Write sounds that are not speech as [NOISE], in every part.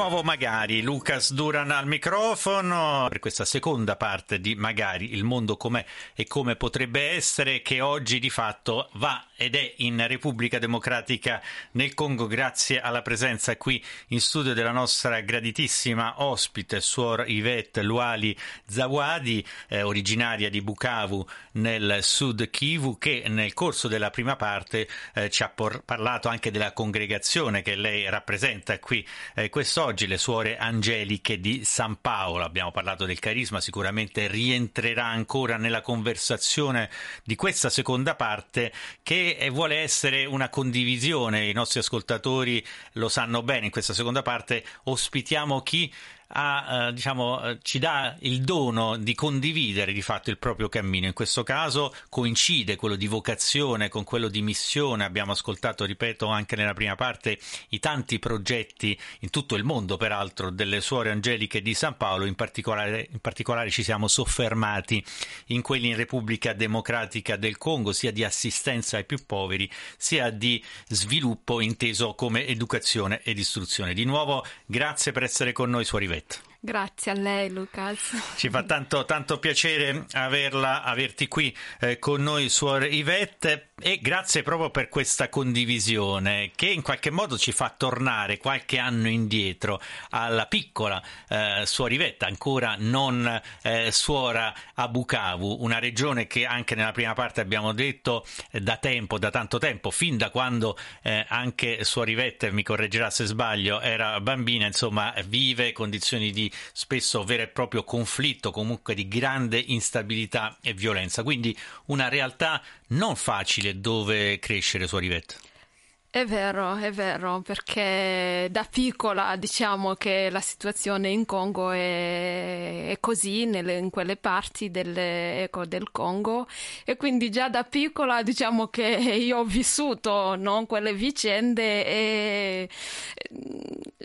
Nuovo magari. Lucas Duran al microfono. Per questa seconda parte di Magari il mondo com'è e come potrebbe essere che oggi di fatto va ed è in Repubblica Democratica nel Congo grazie alla presenza qui in studio della nostra graditissima ospite Suor Yvette Luali Zawadi eh, originaria di Bukavu nel Sud Kivu che nel corso della prima parte eh, ci ha por- parlato anche della congregazione che lei rappresenta qui eh, quest'oggi le suore angeliche di San Paolo. Abbiamo parlato del carisma, sicuramente rientrerà ancora nella conversazione di questa seconda parte che vuole essere una condivisione. I nostri ascoltatori lo sanno bene. In questa seconda parte ospitiamo chi ha, eh, diciamo, eh, ci dà il dono di condividere di fatto il proprio cammino. In questo caso coincide quello di vocazione con quello di missione. Abbiamo ascoltato, ripeto, anche nella prima parte i tanti progetti in tutto il mondo, peraltro, delle suore angeliche di San Paolo. In particolare, in particolare ci siamo soffermati in quelli in Repubblica Democratica del Congo, sia di assistenza ai più poveri, sia di sviluppo inteso come educazione ed istruzione. Di nuovo, grazie per essere con noi, Suori Right. Grazie a lei Lucas. Ci fa tanto, tanto piacere averla, averti qui eh, con noi, Suor Ivette, e grazie proprio per questa condivisione che in qualche modo ci fa tornare qualche anno indietro alla piccola eh, Suor Ivette, ancora non eh, suora a Bukavu, una regione che anche nella prima parte abbiamo detto eh, da tempo, da tanto tempo, fin da quando eh, anche Suor Ivette, mi correggerà se sbaglio, era bambina, insomma vive condizioni di spesso vero e proprio conflitto, comunque di grande instabilità e violenza. Quindi una realtà non facile dove crescere su Rivette. È vero, è vero, perché da piccola diciamo che la situazione in Congo è, è così, nelle, in quelle parti delle, ecco, del Congo, e quindi già da piccola diciamo che io ho vissuto no, quelle vicende e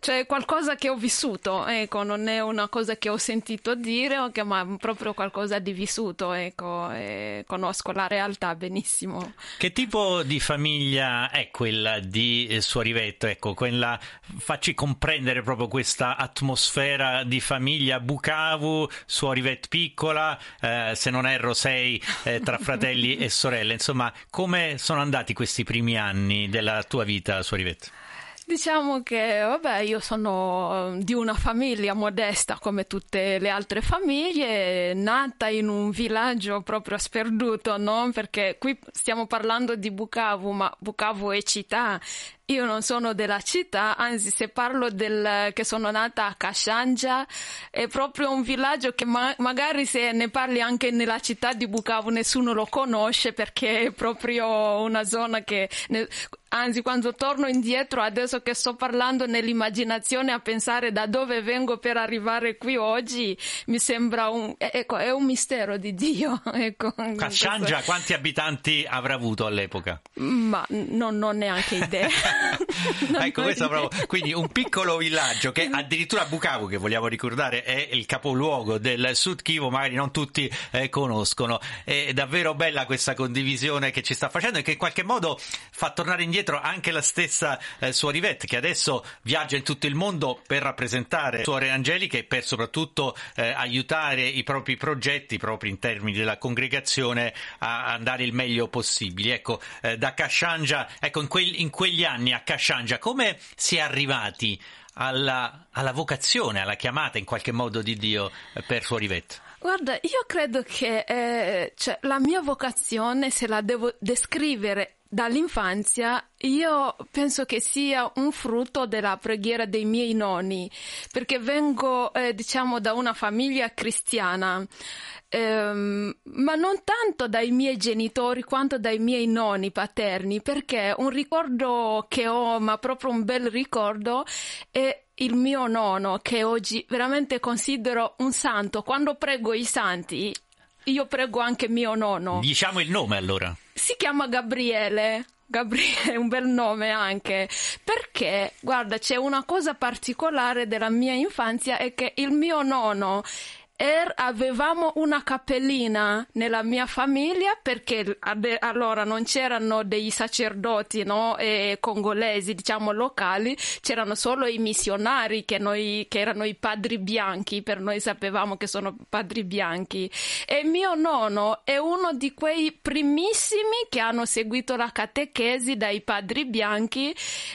cioè qualcosa che ho vissuto, ecco, non è una cosa che ho sentito dire, ma proprio qualcosa di vissuto, ecco, conosco la realtà benissimo. Che tipo di famiglia è quella? Di eh, Suorivetto, ecco, quella, facci comprendere proprio questa atmosfera di famiglia Bucavu, Suorivet piccola, eh, se non erro sei eh, tra fratelli e sorelle, insomma, come sono andati questi primi anni della tua vita Suorivetto? Diciamo che, vabbè, io sono ehm, di una famiglia modesta come tutte le altre famiglie, nata in un villaggio proprio sperduto, no? Perché qui stiamo parlando di Bukavu, ma Bukavu è città io non sono della città, anzi se parlo del che sono nata a Kashangia, è proprio un villaggio che ma- magari se ne parli anche nella città di Bukavu nessuno lo conosce perché è proprio una zona che ne- anzi quando torno indietro adesso che sto parlando nell'immaginazione a pensare da dove vengo per arrivare qui oggi mi sembra un, ecco, è un mistero di Dio [LAUGHS] ecco, Kashangia quanti abitanti avrà avuto all'epoca? ma non ho neanche idea [LAUGHS] ecco, questo proprio, quindi un piccolo villaggio che addirittura Bukavu, che vogliamo ricordare, è il capoluogo del Sud Kivu, magari non tutti eh, conoscono. È davvero bella questa condivisione che ci sta facendo e che in qualche modo fa tornare indietro anche la stessa eh, Suor Yvette, che adesso viaggia in tutto il mondo per rappresentare suore angeliche e per soprattutto eh, aiutare i propri progetti, proprio in termini della congregazione, a andare il meglio possibile. Ecco, eh, da Kashangia, ecco, in, quel, in quegli anni a Casciangia, come si è arrivati alla, alla, vocazione, alla chiamata in qualche modo di Dio eh, per Suor Yvette? Guarda, io credo che eh, cioè, la mia vocazione, se la devo descrivere dall'infanzia, io penso che sia un frutto della preghiera dei miei nonni, perché vengo, eh, diciamo, da una famiglia cristiana ehm, ma non tanto dai miei genitori quanto dai miei nonni paterni, perché un ricordo che ho, ma proprio un bel ricordo, è il mio nonno che oggi veramente considero un santo. Quando prego i santi, io prego anche mio nonno. Diciamo il nome allora. Si chiama Gabriele. Gabriele è un bel nome anche perché guarda c'è una cosa particolare della mia infanzia è che il mio nonno er, avevamo una cappellina nella mia famiglia perché allora non c'erano dei sacerdoti no, congolesi, diciamo locali, c'erano solo i missionari che, noi, che erano i padri bianchi, per noi sapevamo che sono padri bianchi. E mio nonno è uno di quei primissimi che hanno seguito la catechesi dai padri bianchi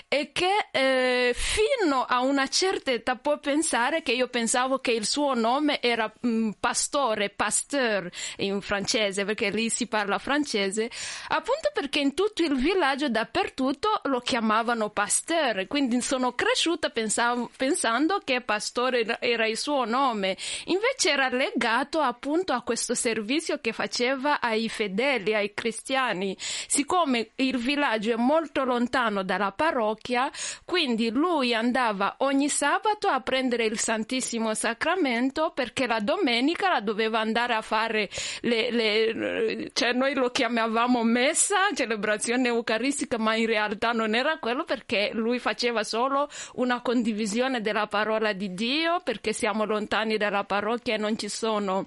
e che eh, fino a una certa età può pensare che io pensavo che il suo nome era pastore, pasteur in francese, perché lì si parla francese, appunto perché in tutto il villaggio dappertutto lo chiamavano pasteur, quindi sono cresciuta pensavo, pensando che pastore era il suo nome, invece era legato appunto a questo servizio che faceva ai fedeli, ai cristiani. Siccome il villaggio è molto lontano dalla parrocchia, quindi lui andava ogni sabato a prendere il Santissimo Sacramento perché la domenica la doveva andare a fare le, le cioè noi lo chiamavamo messa, celebrazione eucaristica, ma in realtà non era quello perché lui faceva solo una condivisione della parola di Dio perché siamo lontani dalla parrocchia e non ci sono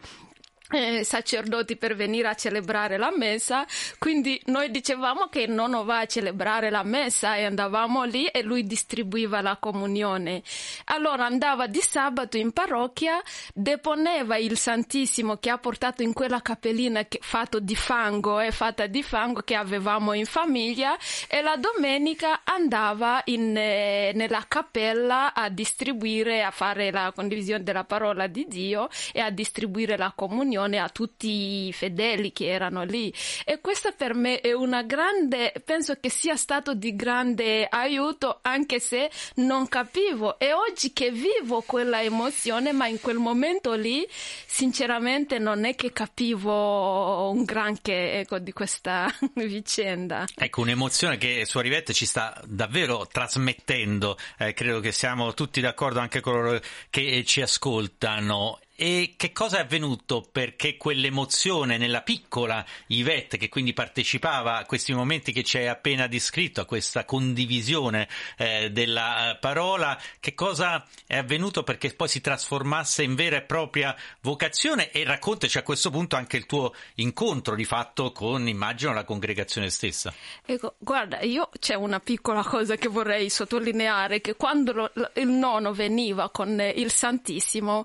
eh, sacerdoti per venire a celebrare la messa, quindi noi dicevamo che il nonno va a celebrare la messa e andavamo lì e lui distribuiva la comunione. Allora andava di sabato in parrocchia, deponeva il Santissimo che ha portato in quella cappellina che, fatto di fango, eh, fatta di fango che avevamo in famiglia e la domenica andava in, eh, nella cappella a distribuire, a fare la condivisione della parola di Dio e a distribuire la comunione comunione a tutti i fedeli che erano lì. E questa per me è una grande, penso che sia stato di grande aiuto anche se non capivo. E oggi che vivo quella emozione ma in quel momento lì sinceramente non è che capivo un granché ecco, di questa [LAUGHS] vicenda. Ecco, un'emozione che su Rivette ci sta davvero trasmettendo, eh, credo che siamo tutti d'accordo anche coloro che ci ascoltano e che cosa è avvenuto perché quell'emozione nella piccola Yvette, che quindi partecipava a questi momenti che ci hai appena descritto, a questa condivisione eh, della parola, che cosa è avvenuto perché poi si trasformasse in vera e propria vocazione? E raccontaci a questo punto anche il tuo incontro di fatto con, immagino, la congregazione stessa. Ecco, guarda, io c'è una piccola cosa che vorrei sottolineare, che quando lo, il nonno veniva con il Santissimo,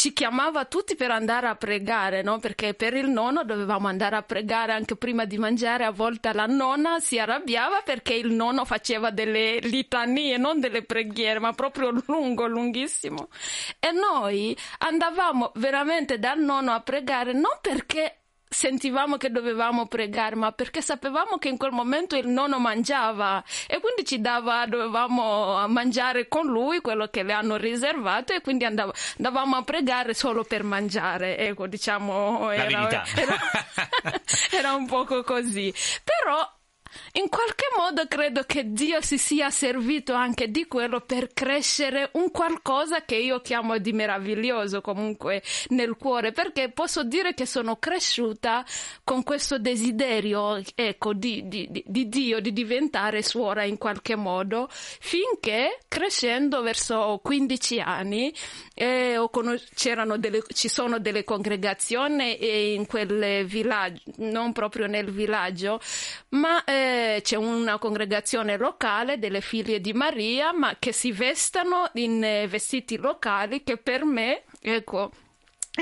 ci chiamava tutti per andare a pregare, no? Perché per il nonno dovevamo andare a pregare anche prima di mangiare. A volte la nonna si arrabbiava perché il nonno faceva delle litanie, non delle preghiere, ma proprio lungo, lunghissimo. E noi andavamo veramente dal nonno a pregare non perché sentivamo che dovevamo pregare, ma perché sapevamo che in quel momento il nonno mangiava e quindi ci dava, dovevamo mangiare con lui quello che le hanno riservato e quindi andav- andavamo a pregare solo per mangiare. Ecco, diciamo, era, era, [LAUGHS] era un poco così. Però in qualche modo credo che Dio si sia servito anche di quello per crescere un qualcosa che io chiamo di meraviglioso comunque nel cuore, perché posso dire che sono cresciuta con questo desiderio, ecco, di, di, di Dio di diventare suora in qualche modo, finché crescendo verso 15 anni eh, delle, ci sono delle congregazioni in quel villaggio, non proprio nel villaggio, ma eh, c'è una congregazione locale delle figlie di Maria, ma che si vestano in eh, vestiti locali che per me, ecco,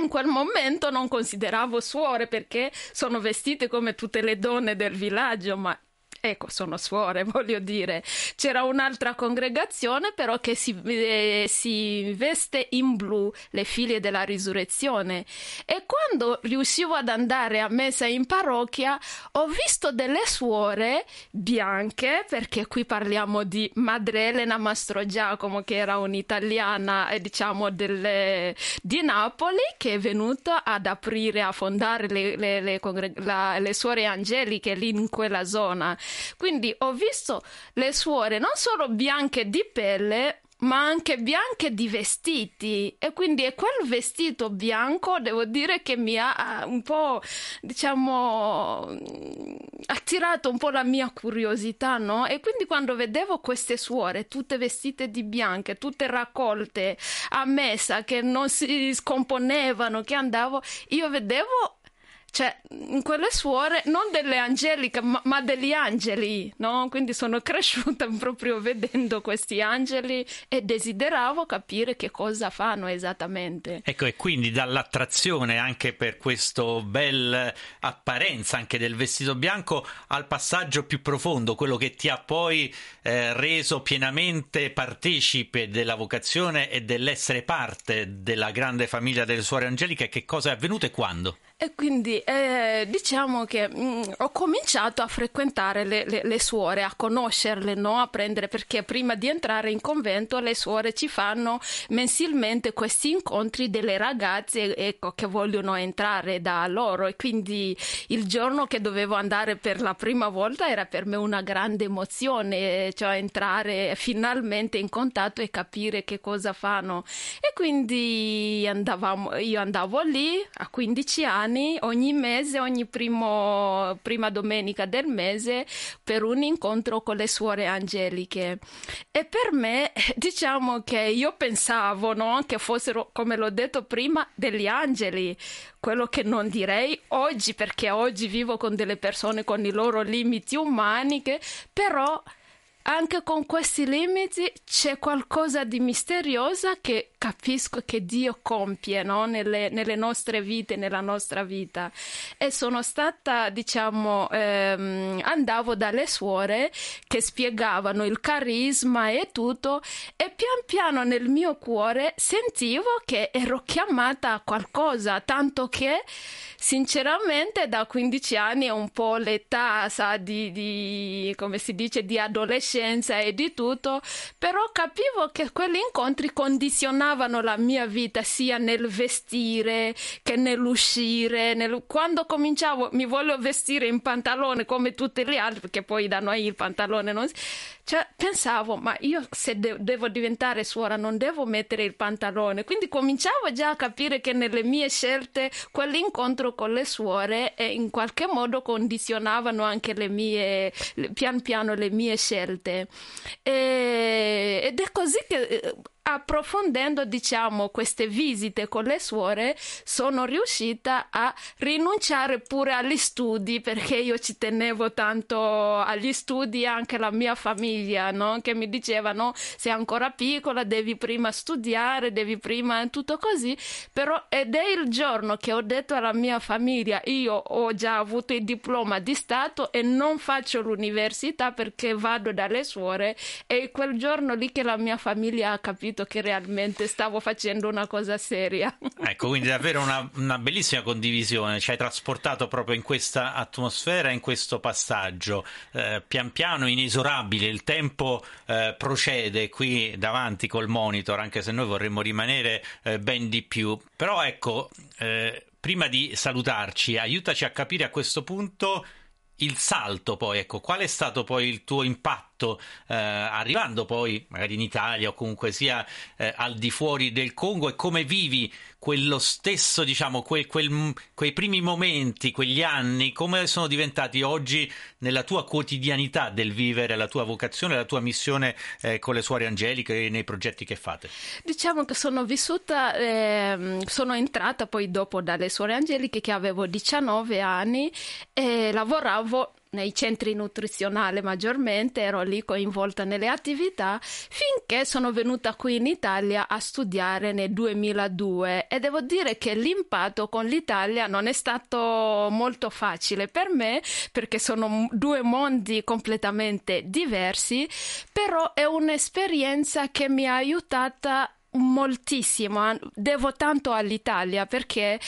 in quel momento non consideravo suore perché sono vestite come tutte le donne del villaggio, ma Ecco, sono suore, [LAUGHS] voglio dire. C'era un'altra congregazione però che si, eh, si, veste in blu, le figlie della risurrezione. E quando riuscivo ad andare a messa in parrocchia, ho visto delle suore bianche, perché qui parliamo di Madre Elena Mastro Giacomo, che era un'italiana, eh, diciamo, delle, di Napoli, che è venuta ad aprire, a fondare le, le, le, la, le suore angeliche lì in quella zona. Quindi ho visto le suore non solo bianche di pelle, ma anche bianche di vestiti e quindi è quel vestito bianco devo dire che mi ha un po' diciamo attirato un po' la mia curiosità no? e quindi quando vedevo queste suore tutte vestite di bianche tutte raccolte a messa che non si scomponevano che andavo io vedevo cioè, in quelle suore, non delle angeliche, ma, ma, degli angeli, no? Quindi sono [LAUGHS] cresciuta proprio vedendo questi angeli e desideravo capire che cosa fanno esattamente. Ecco, e quindi dall'attrazione anche per questo bel apparenza anche del vestito bianco al passaggio più profondo, quello che ti ha poi eh, reso pienamente partecipe della vocazione e dell'essere parte della grande famiglia delle suore angeliche, che cosa è avvenuto e quando? E quindi eh, diciamo che mh, mm, ho cominciato a frequentare le, le, le, suore, a conoscerle, no? a prendere, perché prima di entrare in convento le suore ci fanno mensilmente questi incontri delle ragazze ecco, che vogliono entrare da loro e quindi il giorno che dovevo andare per la prima volta era per me una grande emozione, cioè entrare finalmente in contatto e capire che cosa fanno. E quindi andavamo, io andavo lì a 15 anni anni, ogni mese, ogni primo, prima domenica del mese, per un incontro con le suore angeliche. E per me, [LAUGHS] diciamo che io pensavo no, che fossero, come l'ho detto prima, degli angeli. Quello che non direi oggi, perché oggi vivo con delle persone con i loro limiti umani, che però anche con questi limiti c'è qualcosa di misterioso che capisco che Dio compie no? nelle, nelle, nostre vite, nella nostra vita. E sono stata, diciamo, ehm, andavo dalle suore che spiegavano il carisma e tutto, e pian piano nel mio cuore sentivo che ero chiamata a qualcosa, tanto che sinceramente da 15 anni è un po' l'età, sa, di, di come si dice, di adolescenza e di tutto, però capivo che quegli incontri condizionavano la mia vita sia nel vestire che nell'uscire. Nel... Quando cominciavo mi voglio vestire in pantalone come tutti gli altri, perché poi da noi il pantalone non si cioè, pensavo, ma io se de- devo diventare suora non devo mettere il pantalone. Quindi cominciavo già a capire che nelle mie scelte quell'incontro con le suore eh, in qualche modo condizionavano anche le mie, le, pian piano le mie scelte. E, ed è così che eh, approfondendo diciamo queste visite con le suore sono riuscita a rinunciare pure agli studi perché io ci tenevo tanto agli studi anche la mia famiglia no? che mi dicevano sei ancora piccola devi prima studiare devi prima tutto così però ed è il giorno che ho detto alla mia famiglia io ho già avuto il diploma di stato e non faccio l'università perché vado dalle suore e quel giorno lì che la mia famiglia ha capito capito che realmente stavo facendo una cosa seria. [LAUGHS] Ecco, quindi davvero una, una bellissima condivisione, ci hai trasportato proprio in questa atmosfera, in questo passaggio, eh, pian piano inesorabile, il tempo eh, procede qui davanti col monitor, anche se noi vorremmo rimanere eh, ben di più. Però ecco, eh, prima di salutarci, aiutaci a capire a questo punto il salto poi, ecco, qual è stato poi il tuo impatto eh, arrivando poi magari in Italia o comunque sia eh, al di fuori del Congo e come vivi quello stesso, diciamo, quel, quel, quei primi momenti, quegli anni, come sono diventati oggi nella tua quotidianità del vivere la tua vocazione, la tua missione eh, con le suore angeliche e nei progetti che fate? Diciamo che sono vissuta, eh, sono entrata poi dopo dalle suore angeliche che avevo 19 anni e lavoravo nei centri nutrizionali maggiormente, ero lì coinvolta nelle attività finché sono venuta qui in Italia a studiare nel 2002 e devo dire che l'impatto con l'Italia non è stato molto facile per me perché sono due mondi completamente diversi, però è un'esperienza che mi ha aiutata moltissimo, devo tanto all'Italia perché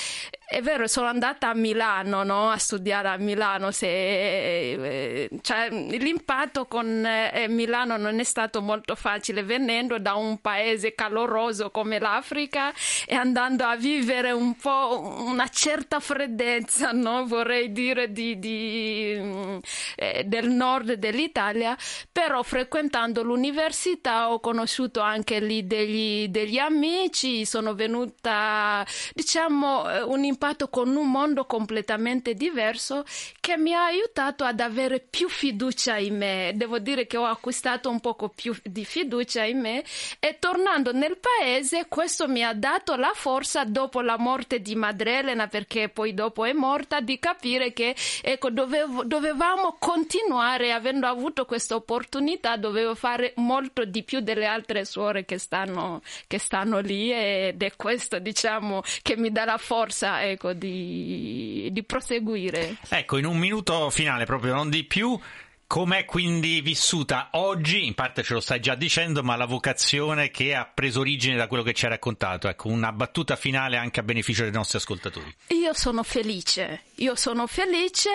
è vero, sono andata a Milano no? a studiare a Milano. Se, eh, cioè, l'impatto con eh, Milano non è stato molto facile venendo da un paese caloroso come l'Africa e andando a vivere un po' una certa freddezza, no? vorrei dire, di, di, eh, del nord dell'Italia, però frequentando l'università ho conosciuto anche lì degli, degli amici, sono venuta, diciamo, un impatto con un mondo completamente diverso che mi ha aiutato ad avere più fiducia in me. Devo dire che ho acquistato un poco più di fiducia in me e tornando nel paese questo mi ha dato la forza dopo la morte di Madre Elena perché poi dopo è morta di capire che ecco, dovevo, dovevamo continuare avendo avuto questa opportunità dovevo fare molto di più delle altre suore che stanno, che stanno lì ed è questo diciamo che mi dà la forza ecco, di, di proseguire. Ecco, in un minuto finale, proprio non di più, Com'è quindi vissuta oggi? In parte ce lo stai già dicendo, ma la vocazione che ha preso origine da quello che ci hai raccontato. Ecco, una battuta finale anche a beneficio dei nostri ascoltatori. Io sono felice, io sono felice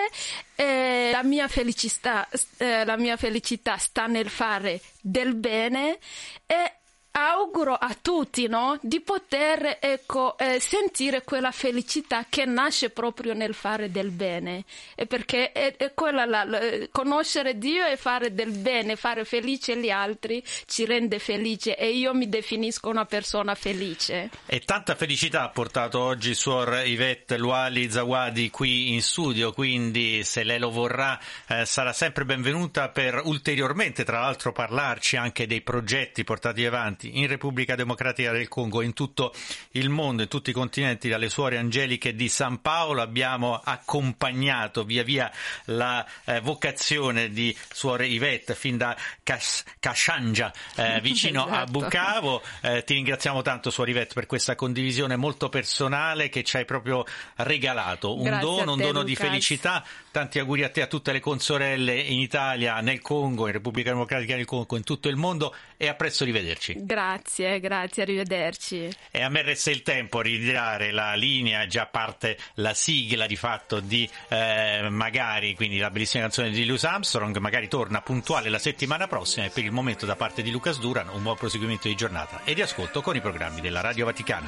e la mia felicità, eh, la mia felicità sta nel fare del bene e auguro a tutti no, di poter ecco, eh, sentire quella felicità che nasce proprio nel fare del bene, e perché è, è quella la, la, conoscere Dio e fare del bene, fare felice gli altri ci rende felice. E io mi definisco una persona felice. E tanta felicità ha portato oggi Suor Yvette Luali Zawadi qui in studio, quindi se lei lo vorrà eh, sarà sempre benvenuta per ulteriormente tra l'altro parlarci anche dei progetti portati avanti presenti in Repubblica Democratica del Congo, in tutto il mondo, in tutti i continenti, dalle suore angeliche di San Paolo. Abbiamo accompagnato via via la eh, vocazione di suore Yvette fin da Cas- Casciangia, eh, [LAUGHS] vicino esatto. a Bucavo. Eh, ti ringraziamo tanto, suore Yvette, per questa condivisione molto personale che ci hai proprio regalato. Un Grazie dono, un dono Lucas. di felicità. Tanti auguri a te e a tutte le consorelle in Italia, nel Congo, in Repubblica Democratica del Congo, in tutto il mondo e a presto rivederci. Grazie, grazie, arrivederci. E a me resta il tempo a ritirare la linea, già parte la sigla di fatto di eh, magari, quindi la bellissima canzone di Louis Armstrong, magari torna puntuale la settimana prossima e per il momento da parte di Lucas Duran un buon proseguimento di giornata e di ascolto con i programmi della Radio Vaticana.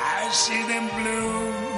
I see them blue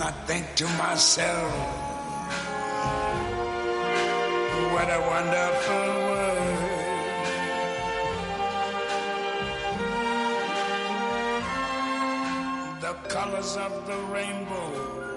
and I think to myself, what a wonderful world. The colors of the rainbow